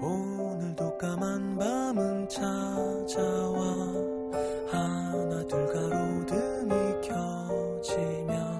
오늘도 까만 밤은 찾아와. 하나 둘 가로등이 켜지면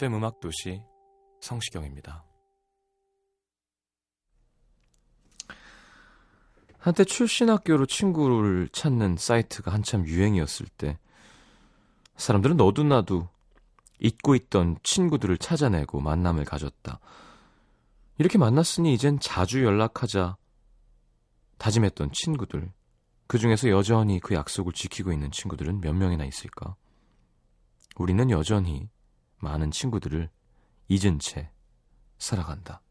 FM 음악 도시 성시경입니다. 한때 출신 학교로 친구를 찾는 사이트가 한참 유행이었을 때 사람들은 너도 나도 잊고 있던 친구들을 찾아내고 만남을 가졌다. 이렇게 만났으니 이젠 자주 연락하자 다짐했던 친구들. 그 중에서 여전히 그 약속을 지키고 있는 친구들은 몇 명이나 있을까? 우리는 여전히 많은 친구들을 잊은 채 살아간다.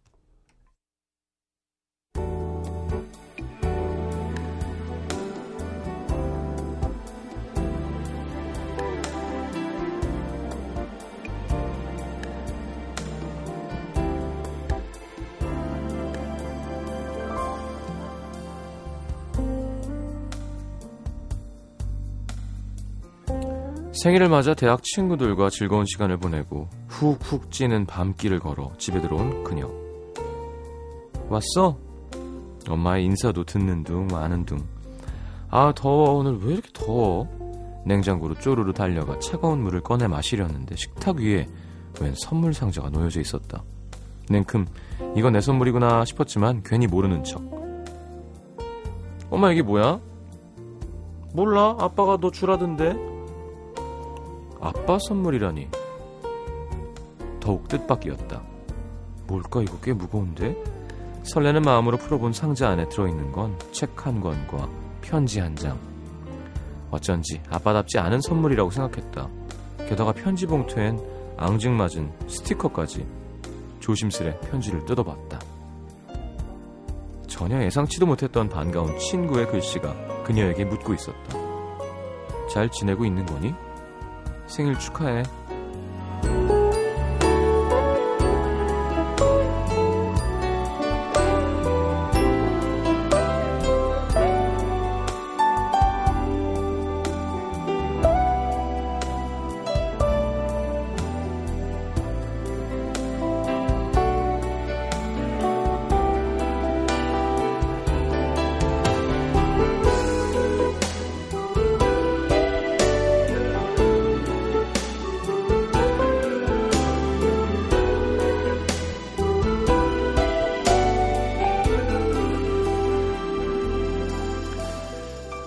생일을 맞아 대학 친구들과 즐거운 시간을 보내고 훅훅 찌는 밤길을 걸어 집에 들어온 그녀. 왔어? 엄마의 인사도 듣는 둥 마는 둥. 아 더워 오늘 왜 이렇게 더워? 냉장고로 쪼르르 달려가 차가운 물을 꺼내 마시려는데 식탁 위에 웬 선물 상자가 놓여져 있었다. 냉큼 이건 내 선물이구나 싶었지만 괜히 모르는 척. 엄마 이게 뭐야? 몰라 아빠가 너 주라던데 아빠 선물이라니. 더욱 뜻밖이었다. 뭘까 이거 꽤 무거운데? 설레는 마음으로 풀어본 상자 안에 들어있는 건 책 한 권과 편지 한 장. 어쩐지 아빠답지 않은 선물이라고 생각했다. 게다가 편지 봉투엔 앙증맞은 스티커까지. 조심스레 편지를 뜯어봤다. 전혀 예상치도 못했던 반가운 친구의 글씨가 그녀에게 묻고 있었다. 잘 지내고 있는 거니? 생일 축하해.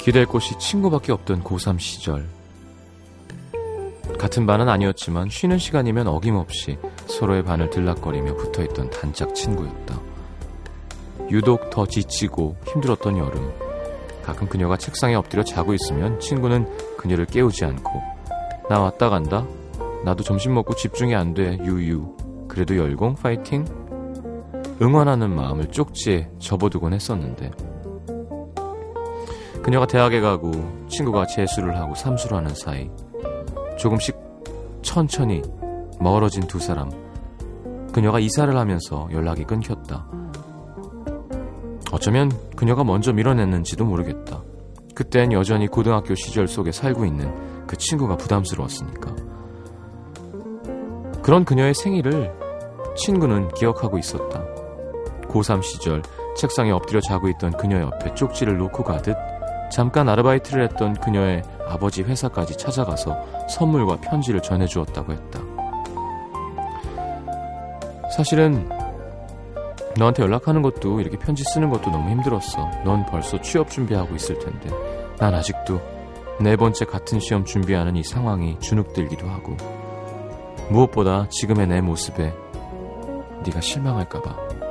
기댈 곳이 친구밖에 없던 고3 시절. 같은 반은 아니었지만 쉬는 시간이면 어김없이 서로의 반을 들락거리며 붙어있던 단짝 친구였다. 유독 더 지치고 힘들었던 여름. 가끔 그녀가 책상에 엎드려 자고 있으면 친구는 그녀를 깨우지 않고 나 왔다 간다. 나도 점심 먹고 집중이 안 돼. 유유. 그래도 열공 파이팅. 응원하는 마음을 쪽지에 접어두곤 했었는데 그녀가 대학에 가고 친구가 재수를 하고 삼수를 하는 사이 조금씩 천천히 멀어진 두 사람 그녀가 이사를 하면서 연락이 끊겼다. 어쩌면 그녀가 먼저 밀어냈는지도 모르겠다. 그땐 여전히 고등학교 시절 속에 살고 있는 그 친구가 부담스러웠으니까. 그런 그녀의 생일을 친구는 기억하고 있었다. 고3 시절 책상에 엎드려 자고 있던 그녀 옆에 쪽지를 놓고 가듯 잠깐 아르바이트를 했던 그녀의 아버지 회사까지 찾아가서 선물과 편지를 전해주었다고 했다. 사실은 너한테 연락하는 것도 이렇게 편지 쓰는 것도 너무 힘들었어. 넌 벌써 취업 준비하고 있을 텐데. 난 아직도 네 번째 같은 시험 준비하는 이 상황이 주눅들기도 하고. 무엇보다 지금의 내 모습에 네가 실망할까봐.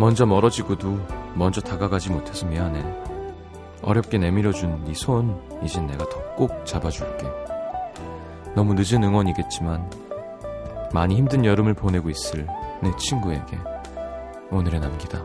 먼저 멀어지고도 먼저 다가가지 못해서 미안해. 어렵게 내밀어준 네 손, 이젠 내가 더 꼭 잡아줄게. 너무 늦은 응원이겠지만, 많이 힘든 여름을 보내고 있을 내 친구에게 오늘의 남기다.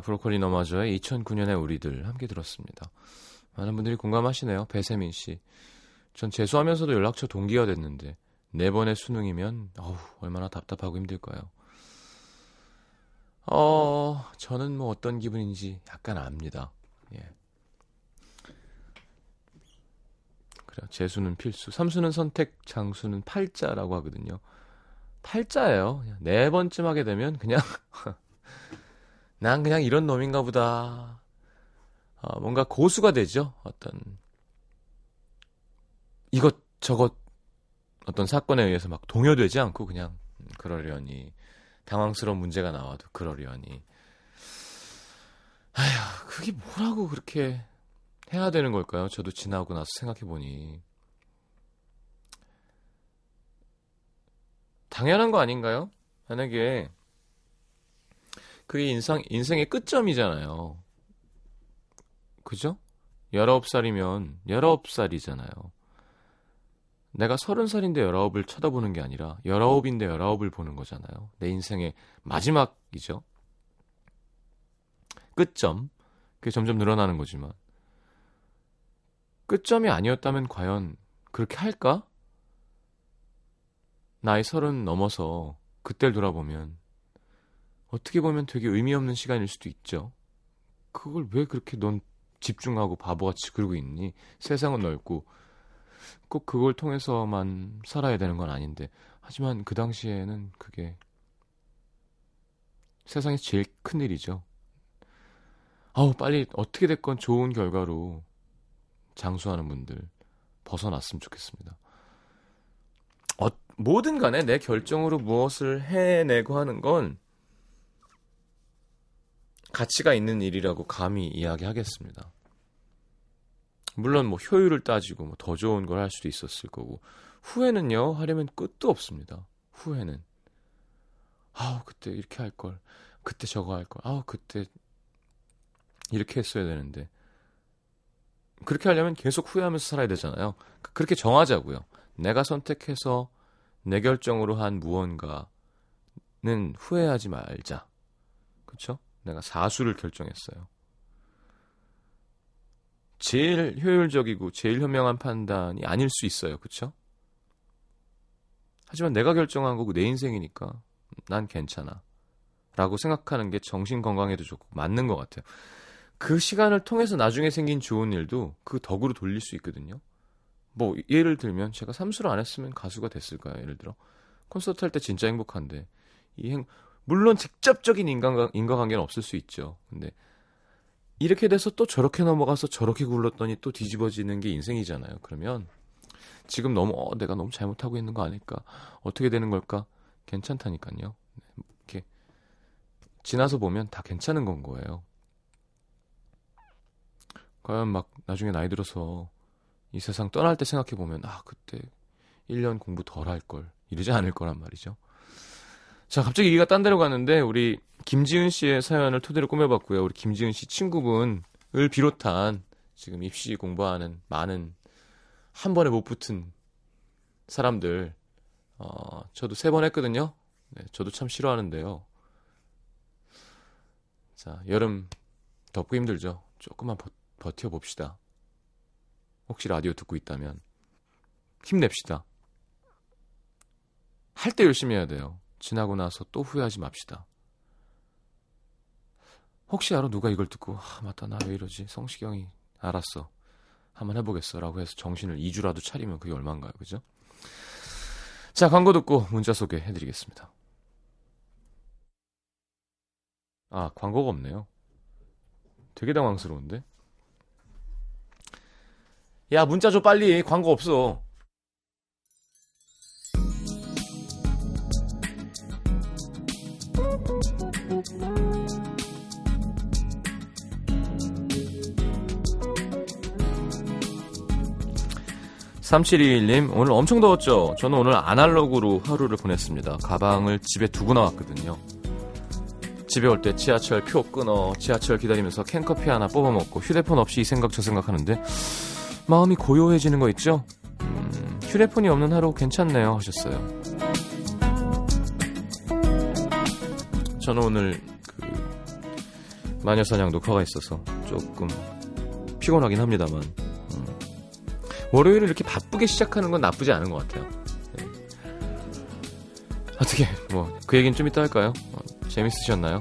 브로콜리 너마저의 2009년의 우리들 함께 들었습니다. 많은 분들이 공감하시네요. 배세민 씨. 전 재수하면서도 연락처 동기가 됐는데 네 번의 수능이면 어우, 얼마나 답답하고 힘들까요? 어, 저는 뭐 어떤 기분인지 약간 압니다. 예. 그래요. 재수는 필수. 삼수는 선택, 장수는 팔자라고 하거든요. 팔자예요. 네 번쯤 하게 되면 그냥 난 그냥 이런 놈인가 보다. 어, 뭔가 고수가 되죠. 어떤 이것 저것 어떤 사건에 의해서 막 동요되지 않고 그냥 그러려니 당황스러운 문제가 나와도 그러려니 아휴 그게 뭐라고 그렇게 해야 되는 걸까요? 저도 지나고 나서 생각해 보니 당연한 거 아닌가요? 만약에 그게 인상, 인생의 끝점이잖아요. 그죠? 19살이면 19살이잖아요. 내가 30살인데 19을 쳐다보는 게 아니라 19인데 19을 보는 거잖아요. 내 인생의 마지막이죠. 끝점. 그게 점점 늘어나는 거지만. 끝점이 아니었다면 과연 그렇게 할까? 나이 30 넘어서 그때를 돌아보면 어떻게 보면 되게 의미 없는 시간일 수도 있죠. 그걸 왜 그렇게 넌 집중하고 바보같이 그러고 있니? 세상은 넓고 꼭 그걸 통해서만 살아야 되는 건 아닌데 하지만 그 당시에는 그게 세상에서 제일 큰 일이죠. 아우 빨리 어떻게 됐건 좋은 결과로 장수하는 분들 벗어났으면 좋겠습니다. 어, 뭐든 간에 내 결정으로 무엇을 해내고 하는 건 가치가 있는 일이라고 감히 이야기하겠습니다. 물론 뭐 효율을 따지고 뭐 더 좋은 걸 할 수도 있었을 거고 후회는요 하려면 끝도 없습니다. 후회는 아우 그때 이렇게 할 걸, 그때 저거 할 걸, 아우 그때 이렇게 했어야 되는데 그렇게 하려면 계속 후회하면서 살아야 되잖아요. 그렇게 정하자고요. 내가 선택해서 내 결정으로 한 무언가는 후회하지 말자. 그렇죠? 내가 사수를 결정했어요. 제일 효율적이고 제일 현명한 판단이 아닐 수 있어요. 그렇죠? 하지만 내가 결정한 거고 내 인생이니까 난 괜찮아. 라고 생각하는 게 정신 건강에도 좋고 맞는 것 같아요. 그 시간을 통해서 나중에 생긴 좋은 일도 그 덕으로 돌릴 수 있거든요. 뭐 예를 들면 제가 삼수를 안 했으면 가수가 됐을까요? 예를 들어 콘서트 할 때 진짜 행복한데 이 행, 물론 직접적인 인간 인과관계는 없을 수 있죠. 근데 이렇게 돼서 또 저렇게 넘어가서 저렇게 굴렀더니 또 뒤집어지는 게 인생이잖아요. 그러면 지금 너무 어, 내가 너무 잘못하고 있는 거 아닐까? 어떻게 되는 걸까? 괜찮다니까요. 이렇게 지나서 보면 다 괜찮은 건 거예요. 과연 막 나중에 나이 들어서 이 세상 떠날 때 생각해 보면 아 그때 1년 공부 덜 할 걸 이러지 않을 거란 말이죠. 자 갑자기 얘기가 딴 데로 갔는데 우리 김지은 씨의 사연을 토대로 꾸며봤고요. 우리 김지은 씨 친구분을 비롯한 지금 입시 공부하는 많은 한 번에 못 붙은 사람들 어, 저도 세 번 했거든요. 네, 저도 참 싫어하는데요. 자 여름 덥고 힘들죠. 조금만 버, 버텨봅시다. 혹시 라디오 듣고 있다면 힘냅시다. 할 때 열심히 해야 돼요. 지나고 나서 또 후회하지 맙시다. 혹시 알아 누가 이걸 듣고 아 맞다 나 왜 이러지 성시경이 알았어 한번 해보겠어 라고 해서 정신을 2주라도 차리면 그게 얼마인가요 그죠? 자 광고 듣고 문자 소개해드리겠습니다. 아 광고가 없네요. 되게 당황스러운데 야 문자 줘 빨리 광고 없어 (3721님) 오늘 엄청 더웠죠 저는 오늘 아날로그로 하루를 보냈습니다 가방을 집에 두고 나왔거든요 집에 올 때 지하철 표 끊어 지하철 기다리면서 캔커피 하나 뽑아 먹고 휴대폰 없이 이 생각 저 생각 하는데 마음이 고요해지는 거 있죠? 음, 휴대폰이 없는 하루 괜찮네요 하셨어요. 저는 오늘 그 마녀사냥 녹화가 있어서 조금 피곤하긴 합니다만 음, 월요일을 이렇게 바쁘게 시작하는 건 나쁘지 않은 것 같아요. 네. 어떻게 뭐 그 얘기는 좀 이따 할까요? 어, 재밌으셨나요?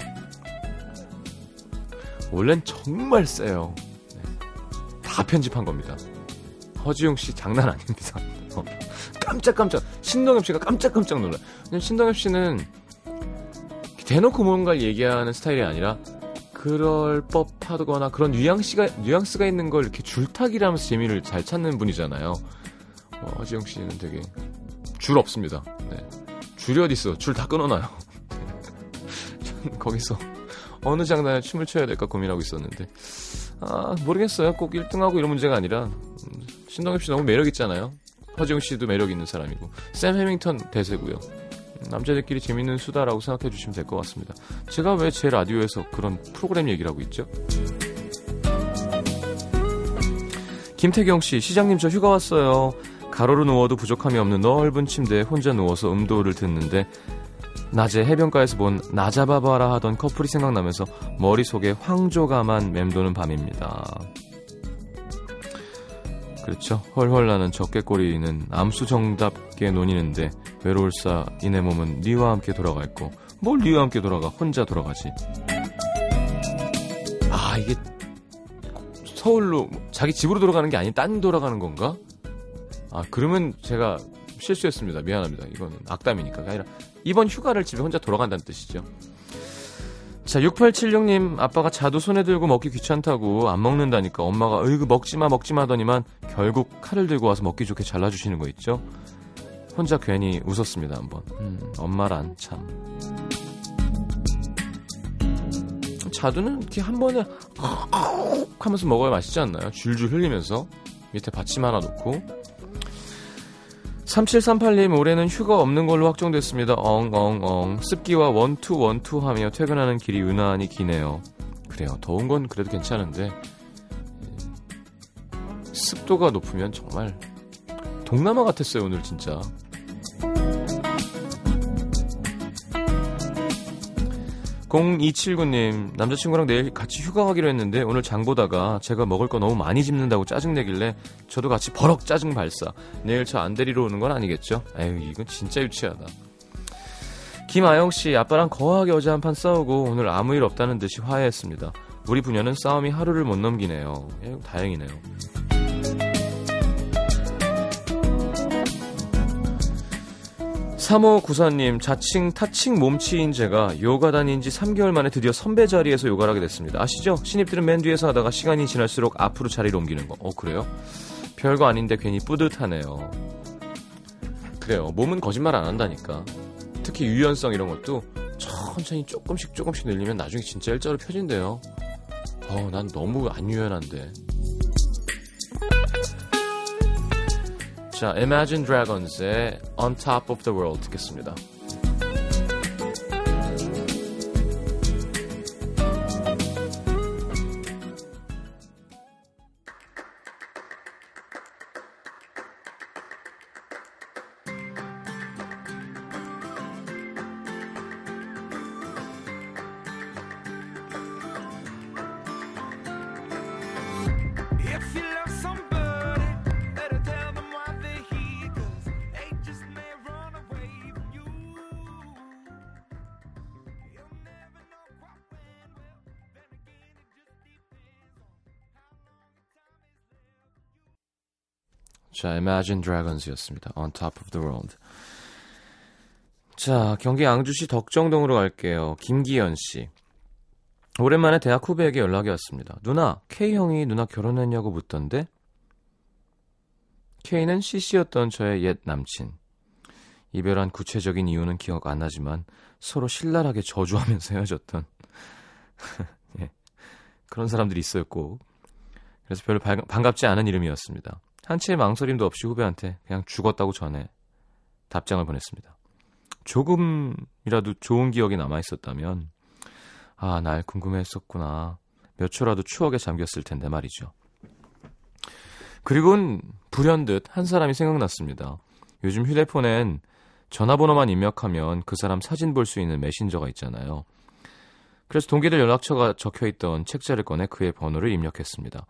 원래는 정말 세요. 네. 다 편집한 겁니다. 허지용 씨 장난 아닙니다. 어, 깜짝깜짝 신동엽 씨가 깜짝깜짝 놀라. 왜냐면 신동엽 씨는 대놓고 뭔가를 얘기하는 스타일이 아니라 그럴 법하거나 그런 뉘앙스가 뉘앙스가 있는 걸 이렇게 줄타기를 하면서 재미를 잘 찾는 분이잖아요. 어, 허지용 씨는 되게 줄 없습니다. 네. 줄이 어디 있어? 줄 다 끊어놔요. 전 거기서 어느 장단에 춤을 춰야 될까 고민하고 있었는데 아 모르겠어요. 꼭 1등하고 이런 문제가 아니라 음, 신동엽 씨 너무 매력 있잖아요. 허지웅 씨도 매력 있는 사람이고 샘 해밍턴 대세고요. 음, 남자들끼리 재밌는 수다라고 생각해 주시면 될 것 같습니다. 제가 왜 제 라디오에서 그런 프로그램 얘기를 하고 있죠? 김태경 씨, 시장님 저 휴가 왔어요. 가로로 누워도 부족함이 없는 넓은 침대에 혼자 누워서 음도를 듣는데 낮에 해변가에서 본 나잡아봐라 하던 커플이 생각나면서 머릿속에 황조가만 맴도는 밤입니다. 그렇죠. 헐헐 나는 적개꼬리는 암수 정답게 논이는데 외로울사 이내 몸은 니와 함께 돌아갈고 뭘 니와 함께 돌아가 혼자 돌아가지. 아 이게 서울로 자기 집으로 돌아가는 게 아닌 딴 돌아가는 건가? 아 그러면 제가 실수했습니다. 미안합니다. 이건 악담이니까 아니라 이번 휴가를 집에 혼자 돌아간다는 뜻이죠. 자, 6876님, 아빠가 자두 손에 들고 먹기 귀찮다고 안 먹는다니까 엄마가 으이그 먹지마 먹지마 하더니만 결국 칼을 들고 와서 먹기 좋게 잘라주시는 거 있죠? 혼자 괜히 웃었습니다, 한번. 음, 엄마란 참. 자두는 이렇게 한 번에 하면서 먹어야 맛있지 않나요? 줄줄 흘리면서 밑에 받침 하나 놓고 3738님 올해는 휴가 없는 걸로 확정됐습니다. 엉엉엉 습기와 원투 원투 하며 퇴근하는 길이 유난히 기네요. 그래요. 더운 건 그래도 괜찮은데 습도가 높으면 정말 동남아 같았어요 오늘 진짜. 0279님, 남자친구랑 내일 같이 휴가 가기로 했는데 오늘 장 보다가 제가 먹을 거 너무 많이 집는다고 짜증내길래 저도 같이 버럭 짜증 발사. 내일 저 안 데리러 오는 건 아니겠죠? 에휴, 이건 진짜 유치하다. 김아영 씨, 아빠랑 거하게 어제 한 판 싸우고 오늘 아무 일 없다는 듯이 화해했습니다. 우리 부녀는 싸움이 하루를 못 넘기네요. 에휴, 다행이네요. 3594님, 자칭 타칭 몸치인 제가 요가 다닌 지 3개월 만에 드디어 선배 자리에서 요가를 하게 됐습니다. 아시죠? 신입들은 맨 뒤에서 하다가 시간이 지날수록 앞으로 자리를 옮기는 거. 어, 그래요? 별거 아닌데 괜히 뿌듯하네요. 그래요. 몸은 거짓말 안 한다니까. 특히 유연성 이런 것도 천천히 조금씩 조금씩 늘리면 나중에 진짜 일자로 펴진대요. 어, 난 너무 안 유연한데. 자, Imagine Dragons의 On Top of the World 듣겠습니다. Imagine Dragons였습니다. On Top of the World. 자, 경기 양주시 덕정동으로 갈게요. 김기현 씨. 오랜만에 대학 후배에게 연락이 왔습니다. 누나, K 형이 누나 결혼했냐고 묻던데? K는 CC였던 저의 옛 남친. 이별한 구체적인 이유는 기억 안 나지만 서로 신랄하게 저주하면서 헤어졌던 예. 그런 사람들이 있어요 꼭. 그래서 별로 발- 반갑지 않은 이름이었습니다. 한치의 망설임도 없이 후배한테 그냥 죽었다고 전해 답장을 보냈습니다. 조금이라도 좋은 기억이 남아 있었다면 아, 날 궁금해했었구나. 몇 초라도 추억에 잠겼을 텐데 말이죠. 그리고는 불현듯 한 사람이 생각났습니다. 요즘 휴대폰엔 전화번호만 입력하면 그 사람 사진 볼 수 있는 메신저가 있잖아요. 그래서 동기들 연락처가 적혀 있던 책자를 꺼내 그의 번호를 입력했습니다.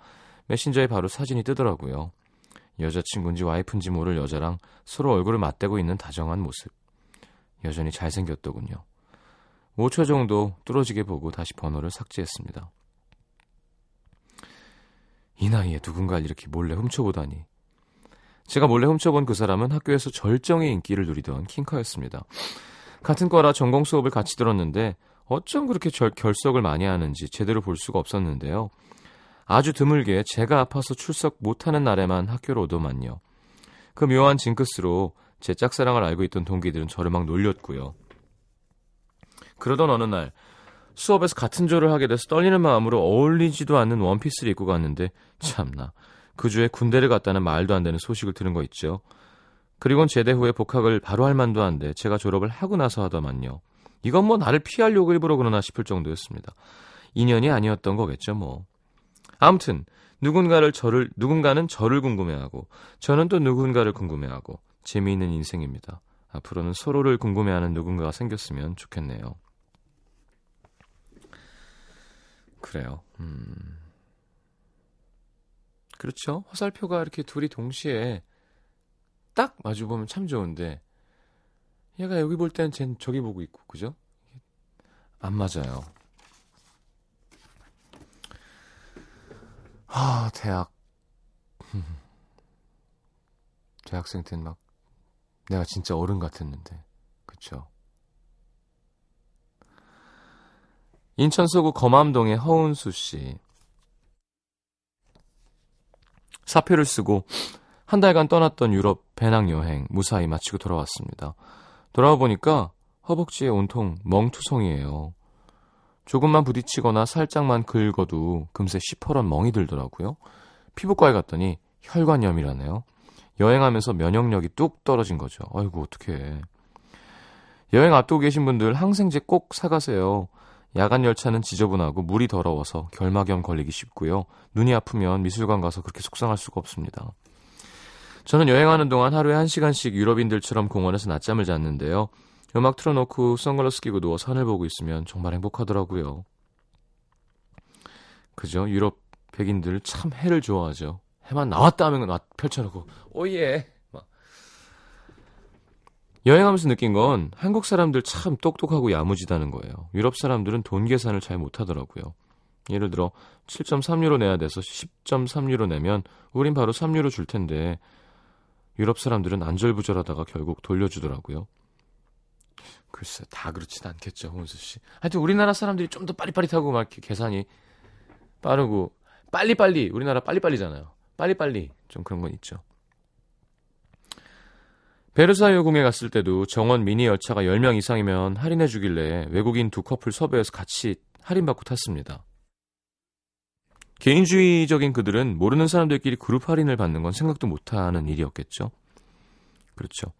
메신저에 바로 사진이 뜨더라고요. 여자친구인지 와이프인지 모를 여자랑 서로 얼굴을 맞대고 있는 다정한 모습. 여전히 잘생겼더군요. 5초 정도 뚫어지게 보고 다시 번호를 삭제했습니다. 이 나이에 누군가를 이렇게 몰래 훔쳐보다니. 제가 몰래 훔쳐본 그 사람은 학교에서 절정의 인기를 누리던 킹커였습니다. 같은 과라 전공 수업을 같이 들었는데 어쩜 그렇게 절, 결석을 많이 하는지 제대로 볼 수가 없었는데요. 아주 드물게 제가 아파서 출석 못하는 날에만 학교로 오더만요. 그 묘한 징크스로 제 짝사랑을 알고 있던 동기들은 저를 막 놀렸고요. 그러던 어느 날 수업에서 같은 조를 하게 돼서 떨리는 마음으로 어울리지도 않는 원피스를 입고 갔는데 참나 그 주에 군대를 갔다는 말도 안 되는 소식을 들은 거 있죠. 그리곤 제대 후에 복학을 바로 할 만도 한데 제가 졸업을 하고 나서 하더만요. 이건 뭐 나를 피하려고 일부러 그러나 싶을 정도였습니다. 인연이 아니었던 거겠죠 뭐. 아무튼 누군가를 저를 누군가는 저를 궁금해하고 저는 또 누군가를 궁금해하고 재미있는 인생입니다. 앞으로는 서로를 궁금해하는 누군가가 생겼으면 좋겠네요. 그래요. 음. 그렇죠. 화살표가 이렇게 둘이 동시에 딱 마주 보면 참 좋은데 얘가 여기 볼 때는 쟨 저기 보고 있고 그죠? 안 맞아요. 아 대학 대학생 때는 막 내가 진짜 어른 같았는데 그쵸? 인천 서구 검암동의 허은수 씨 사표를 쓰고 한 달간 떠났던 유럽 배낭여행 무사히 마치고 돌아왔습니다. 돌아와 보니까 허벅지에 온통 멍투성이에요. 조금만 부딪히거나 살짝만 긁어도 금세 시퍼런 멍이 들더라고요. 피부과에 갔더니 혈관염이라네요. 여행하면서 면역력이 뚝 떨어진 거죠. 아이고 어떡해. 여행 앞두고 계신 분들 항생제 꼭 사가세요. 야간 열차는 지저분하고 물이 더러워서 결막염 걸리기 쉽고요. 눈이 아프면 미술관 가서 그렇게 속상할 수가 없습니다. 저는 여행하는 동안 하루에 한 시간씩 유럽인들처럼 공원에서 낮잠을 잤는데요. 음악 틀어놓고 선글라스 끼고 누워 산을 보고 있으면 정말 행복하더라고요. 그죠? 유럽 백인들 참 해를 좋아하죠. 해만 나왔다 하면 나 펼쳐놓고 오예 막. 여행하면서 느낀 건 한국 사람들 참 똑똑하고 야무지다는 거예요. 유럽 사람들은 돈 계산을 잘 못하더라고요. 예를 들어 7.3유로 내야 돼서 10.3유로 내면 우린 바로 3유로 줄 텐데 유럽 사람들은 안절부절하다가 결국 돌려주더라고요. 글쎄 다 그렇진 않겠죠, 홍수 씨. 하여튼 우리나라 사람들이 좀 더 빠릿빠릿하고 막 이렇게 계산이 빠르고 빨리빨리 우리나라 빨리빨리잖아요. 빨리빨리 좀 그런 건 있죠. 베르사유 궁에 갔을 때도 정원 미니 열차가 10명 이상이면 할인해 주길래 외국인 두 커플 섭외해서 같이 할인받고 탔습니다. 개인주의적인 그들은 모르는 사람들끼리 그룹 할인을 받는 건 생각도 못하는 일이었겠죠. 그렇죠.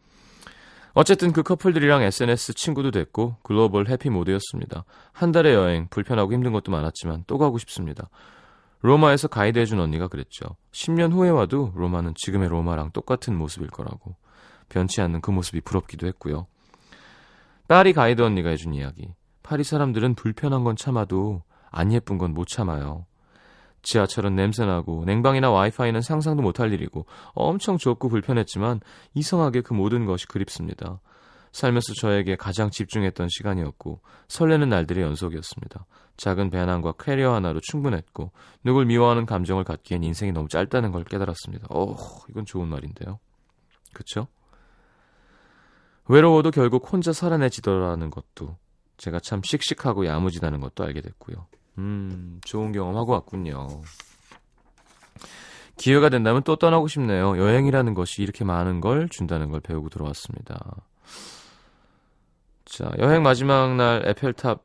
어쨌든 그 커플들이랑 SNS 친구도 됐고 글로벌 해피 모드였습니다. 한 달의 여행 불편하고 힘든 것도 많았지만 또 가고 싶습니다. 로마에서 가이드 해준 언니가 그랬죠. 10년 후에 와도 로마는 지금의 로마랑 똑같은 모습일 거라고. 변치 않는 그 모습이 부럽기도 했고요. 파리 가이드 언니가 해준 이야기. 파리 사람들은 불편한 건 참아도 안 예쁜 건 못 참아요. 지하철은 냄새나고 냉방이나 와이파이는 상상도 못할 일이고 엄청 좁고 불편했지만 이상하게 그 모든 것이 그립습니다. 살면서 저에게 가장 집중했던 시간이었고 설레는 날들의 연속이었습니다. 작은 배낭과 캐리어 하나로 충분했고 누굴 미워하는 감정을 갖기엔 인생이 너무 짧다는 걸 깨달았습니다. 어, 이건 좋은 말인데요. 그쵸? 외로워도 결국 혼자 살아내지더라는 것도 제가 참 씩씩하고 야무지다는 것도 알게 됐고요. 음, 좋은 경험하고 왔군요. 기회가 된다면 또 떠나고 싶네요. 여행이라는 것이 이렇게 많은 걸 준다는 걸 배우고 들어왔습니다. 자, 여행 마지막 날 에펠탑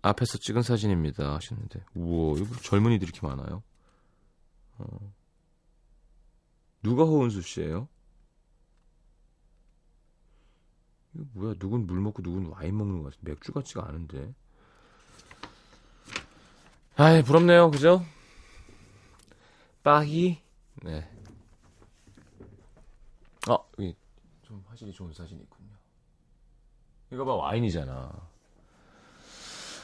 앞에서 찍은 사진입니다. 하셨는데. 우와, 이거 젊은이들이 이렇게 많아요. 어. 누가 허은수 씨예요? 이거 뭐야? 누군 물 먹고 누군 와인 먹는 거 같아. 맥주 같지가 않은데. 아이, 부럽네요. 그죠? 빠히. 네. 아, 여기 좀 화질이 좋은 사진이 있군요. 이거 봐, 와인이잖아.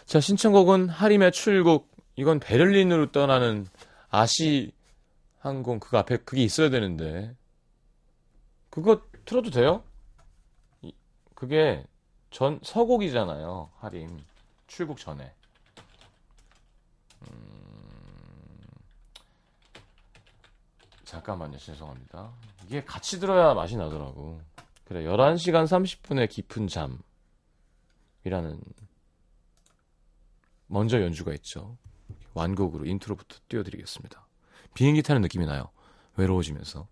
자, 신청곡은 하림의 출국. 이건 베를린으로 떠나는 아시 항공 그거 앞에 그게 있어야 되는데. 그거 틀어도 돼요? 이- 그게 전 서곡이잖아요. 하림. 출국 전에. 잠깐만요. 죄송합니다. 이게 같이 들어야 맛이 나더라고. 그래, 11시간 30분의 깊은 잠 이라는 먼저 연주가 있죠. 완곡으로 인트로부터 띄워드리겠습니다. 비행기 타는 느낌이 나요. 외로워지면서.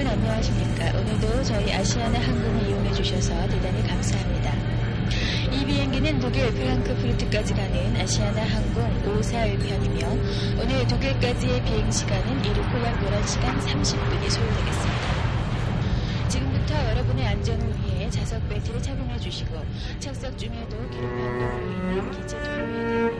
여러분 안녕하십니까? 오늘도 저희 아시아나 항공을 이용해 주셔서 대단히 감사합니다. 이 비행기는 독일 프랑크푸르트까지 가는 아시아나 항공 541편이며 오늘 독일까지의 비행 시간은 이르고 약 11시간 30분이 소요되겠습니다. 지금부터 여러분의 안전을 위해 좌석 벨트를 착용해 주시고 착석 중에도 기록 변동으로 인한 기체 도로에 대해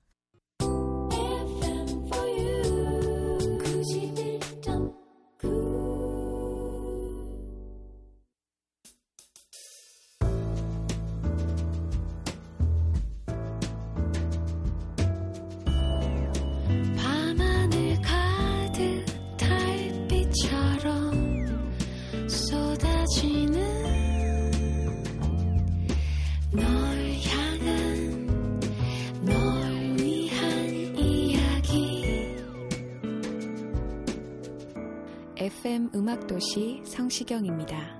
음악도시 성시경입니다.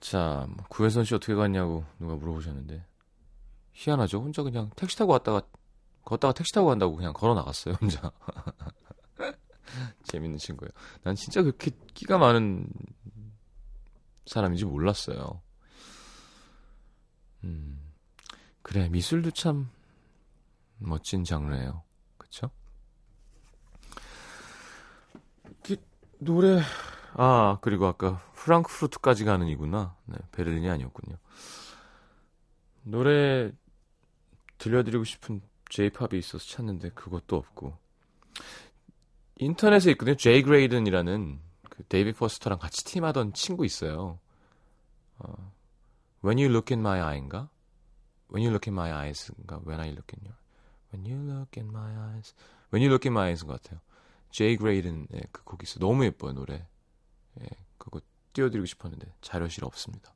자, 뭐 구혜선 씨 어떻게 갔냐고 누가 물어보셨는데 희한하죠. 혼자 그냥 택시 타고 왔다가 걷다가 택시 타고 간다고 그냥 걸어 나갔어요, 혼자. 재밌는 친구예요. 난 진짜 그렇게 끼가 많은 사람인지 몰랐어요. 음, 그래 미술도 참 멋진 장르예요. 그쵸? 그 노래 아 그리고 아까 프랑크푸르트까지 가는 이구나. 네, 베를린이 아니었군요. 노래 들려드리고 싶은 J-팝이 있어서 찾는데 그것도 없고 인터넷에 있거든요. 제이 그레이든이라는 그 데이빗 포스터랑 같이 팀하던 친구 있어요. 어, When you look in my eye인가? When you look in my eyes인가? When I look in your When you look in my eyes When you look in my eyes인 것 같아요. 제이 그레이든의 그 곡이 있어. 너무 예뻐요 노래. 예, 그거 띄워드리고 싶었는데 자료실 없습니다.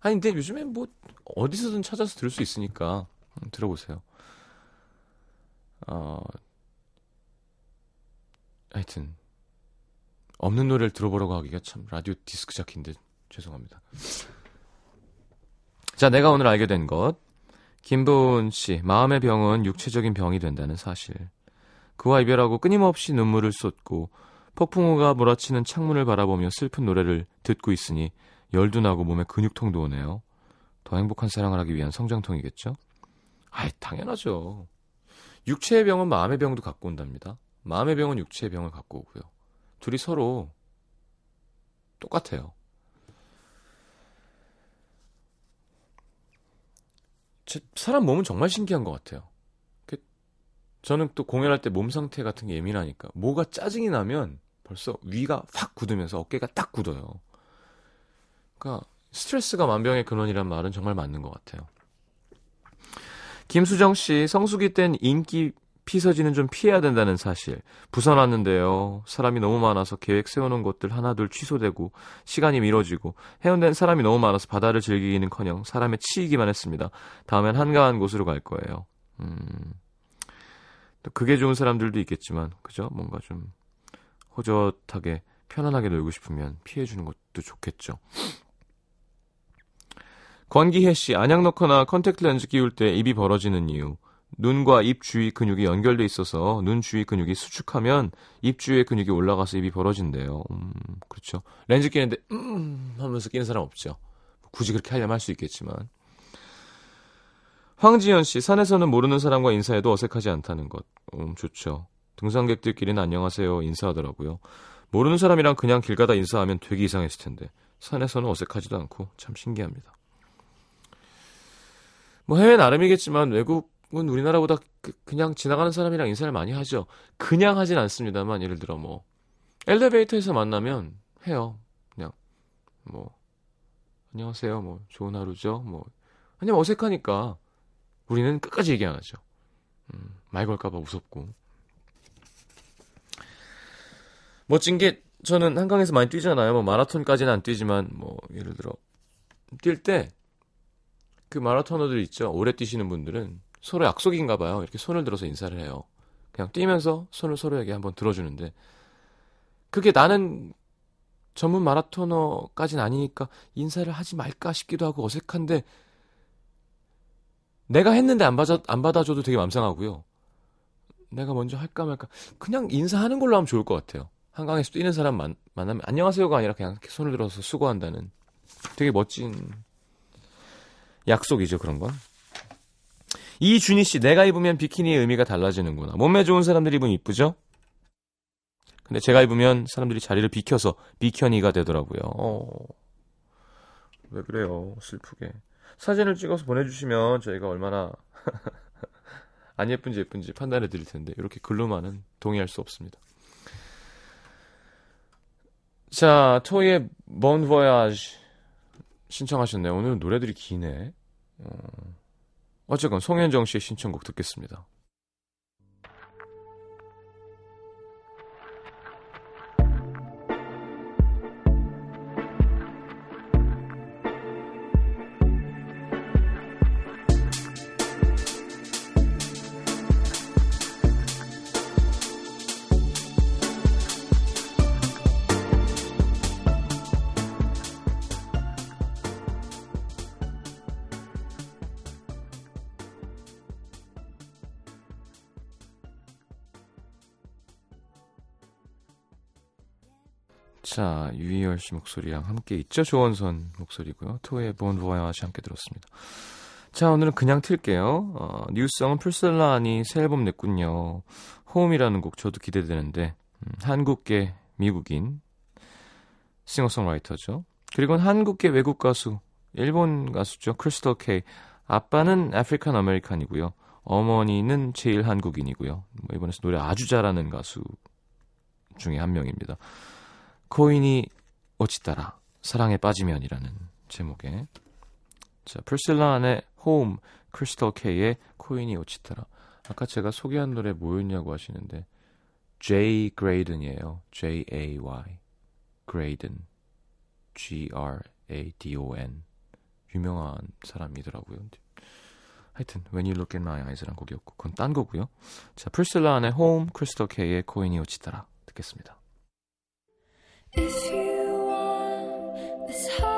아니 근데 요즘에 뭐 어디서든 찾아서 들을 수 있으니까 음, 들어보세요. 어, 하여튼 없는 노래를 들어보라고 하기가 참 라디오 디스크 자키인데 죄송합니다. 자, 내가 오늘 알게 된 것. 김보은 씨, 마음의 병은 육체적인 병이 된다는 사실. 그와 이별하고 끊임없이 눈물을 쏟고 폭풍우가 몰아치는 창문을 바라보며 슬픈 노래를 듣고 있으니 열도 나고 몸에 근육통도 오네요. 더 행복한 사랑을 하기 위한 성장통이겠죠? 아이, 당연하죠. 육체의 병은 마음의 병도 갖고 온답니다. 마음의 병은 육체의 병을 갖고 오고요. 둘이 서로 똑같아요. 사람 몸은 정말 신기한 것 같아요. 그, 저는 또 공연할 때 몸 상태 같은 게 예민하니까 뭐가 짜증이 나면 벌써 위가 확 굳으면서 어깨가 딱 굳어요. 그러니까 스트레스가 만병의 근원이란 말은 정말 맞는 것 같아요. 김수정 씨, 성수기 땐 인기 피서지는 좀 피해야 된다는 사실. 부산 왔는데요. 사람이 너무 많아서 계획 세워놓은 것들 하나둘 취소되고 시간이 미뤄지고 해운대는 사람이 너무 많아서 바다를 즐기기는커녕 사람에 치이기만 했습니다. 다음엔 한가한 곳으로 갈 거예요. 음. 또 그게 좋은 사람들도 있겠지만 그죠? 뭔가 좀 호젓하게 편안하게 놀고 싶으면 피해 주는 것도 좋겠죠. 권기혜 씨, 안약 넣거나 컨택트 렌즈 끼울 때 입이 벌어지는 이유. 눈과 입 주위 근육이 연결돼 있어서 눈 주위 근육이 수축하면 입 주위의 근육이 올라가서 입이 벌어진대요. 음, 그렇죠. 렌즈 끼는데 음 하면서 끼는 사람 없죠. 굳이 그렇게 하려면 할 수 있겠지만. 황지연 씨, 산에서는 모르는 사람과 인사해도 어색하지 않다는 것. 음, 좋죠. 등산객들끼리는 안녕하세요 인사하더라고요. 모르는 사람이랑 그냥 길 가다 인사하면 되게 이상했을 텐데 산에서는 어색하지도 않고 참 신기합니다. 뭐 해외 나름이겠지만 외국은 우리나라보다 그, 냥 지나가는 사람이랑 인사를 많이 하죠. 그냥 하진 않습니다만 예를 들어 뭐 엘리베이터에서 만나면 해요. 그냥 뭐 안녕하세요. 뭐 좋은 하루죠. 뭐 아니면 어색하니까 우리는 끝까지 얘기 안 하죠. 음, 말 걸까봐 무섭고. 멋진 게 저는 한강에서 많이 뛰잖아요. 뭐 마라톤까지는 안 뛰지만 뭐 예를 들어 뛸 때 그 마라토너들 있죠. 오래 뛰시는 분들은 서로 약속인가 봐요. 이렇게 손을 들어서 인사를 해요. 그냥 뛰면서 손을 서로에게 한번 들어주는데 그게 나는 전문 마라토너까진 아니니까 인사를 하지 말까 싶기도 하고 어색한데 내가 했는데 안 받아 안 받아줘도 되게 맘상하고요. 내가 먼저 할까 말까 그냥 인사하는 걸로 하면 좋을 것 같아요. 한강에서 뛰는 사람 만, 만나면 안녕하세요가 아니라 그냥 이렇게 손을 들어서 수고한다는 되게 멋진 약속이죠 그런 건. 이준희 씨, 내가 입으면 비키니의 의미가 달라지는구나. 몸매 좋은 사람들이 입으면 이쁘죠? 근데 제가 입으면 사람들이 자리를 비켜서 비켜니가 되더라고요. 어. 왜 그래요? 슬프게. 사진을 찍어서 보내주시면 저희가 얼마나 안 예쁜지 예쁜지 판단해 드릴 텐데 이렇게 글로만은 동의할 수 없습니다. 자, 토이의 Bon Voyage 신청하셨네요. 오늘은 노래들이 기네. 어... 어쨌건 송현정 씨의 신청곡 듣겠습니다. 씨 목소리랑 함께 있죠. 조원선 목소리고요. 토이의 Bon Voyage 함께 들었습니다. 자, 오늘은 그냥 틀게요. 어, New Song은 프리실라 안이 새 앨범 냈군요. Home이라는 곡 저도 기대되는데 음, 한국계 미국인 싱어송라이터죠. 그리고는 한국계 외국 가수 일본 가수죠. 크리스털 K. 아빠는 African American이고요. 어머니는 재일 한국인이고요. 뭐 일본에서 노래 아주 잘하는 가수 중에 한 명입니다. 恋におちたら 사랑에 빠지면이라는 제목의 자 프리실라 안의 홈 크리스털 K의 恋におちたら 아까 제가 소개한 노래 뭐였냐고 하시는데 J 그레이든이에요. J A Y 그레이든 G R A D O N 유명한 사람이더라고요. 하여튼 When You Look in My Eyes라는 곡이었고 그건 딴 거고요. 자 프리실라 안의 홈 크리스털 K의 코인이 어찌따라 듣겠습니다. It's hard.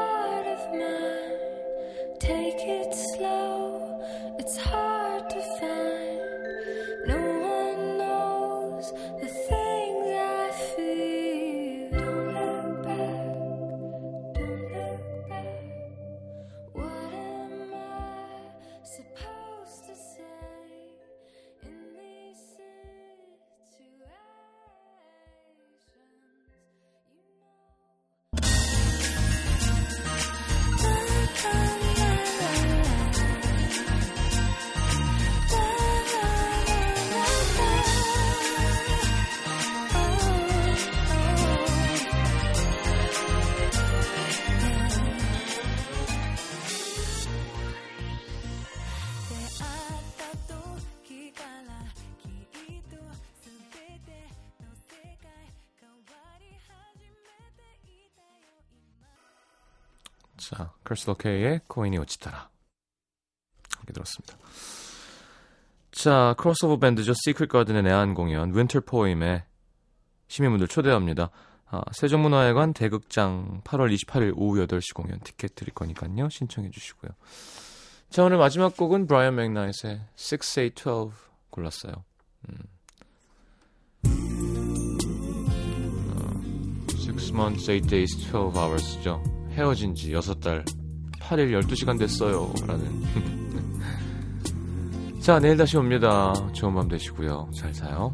크리스털 K의 恋におちたら 함께 들었습니다. 자, 크로스오버 밴드죠. 시크릿 가든의 내한 공연 Winter Poem에 시민분들 초대합니다. 아, 세종문화회관 대극장 8월 28일 오후 8시 공연 티켓 드릴 거니까요. 신청해 주시고요. 자, 오늘 마지막 곡은 브라이언 맥나잇의 6, 8, 12 골랐어요. 음. 어, 6 months, 8 days, 12 hours죠. 헤어진 지 6달 8일 12시간 됐어요. 라는. 자, 내일 다시 옵니다. 좋은 밤 되시고요. 잘 자요.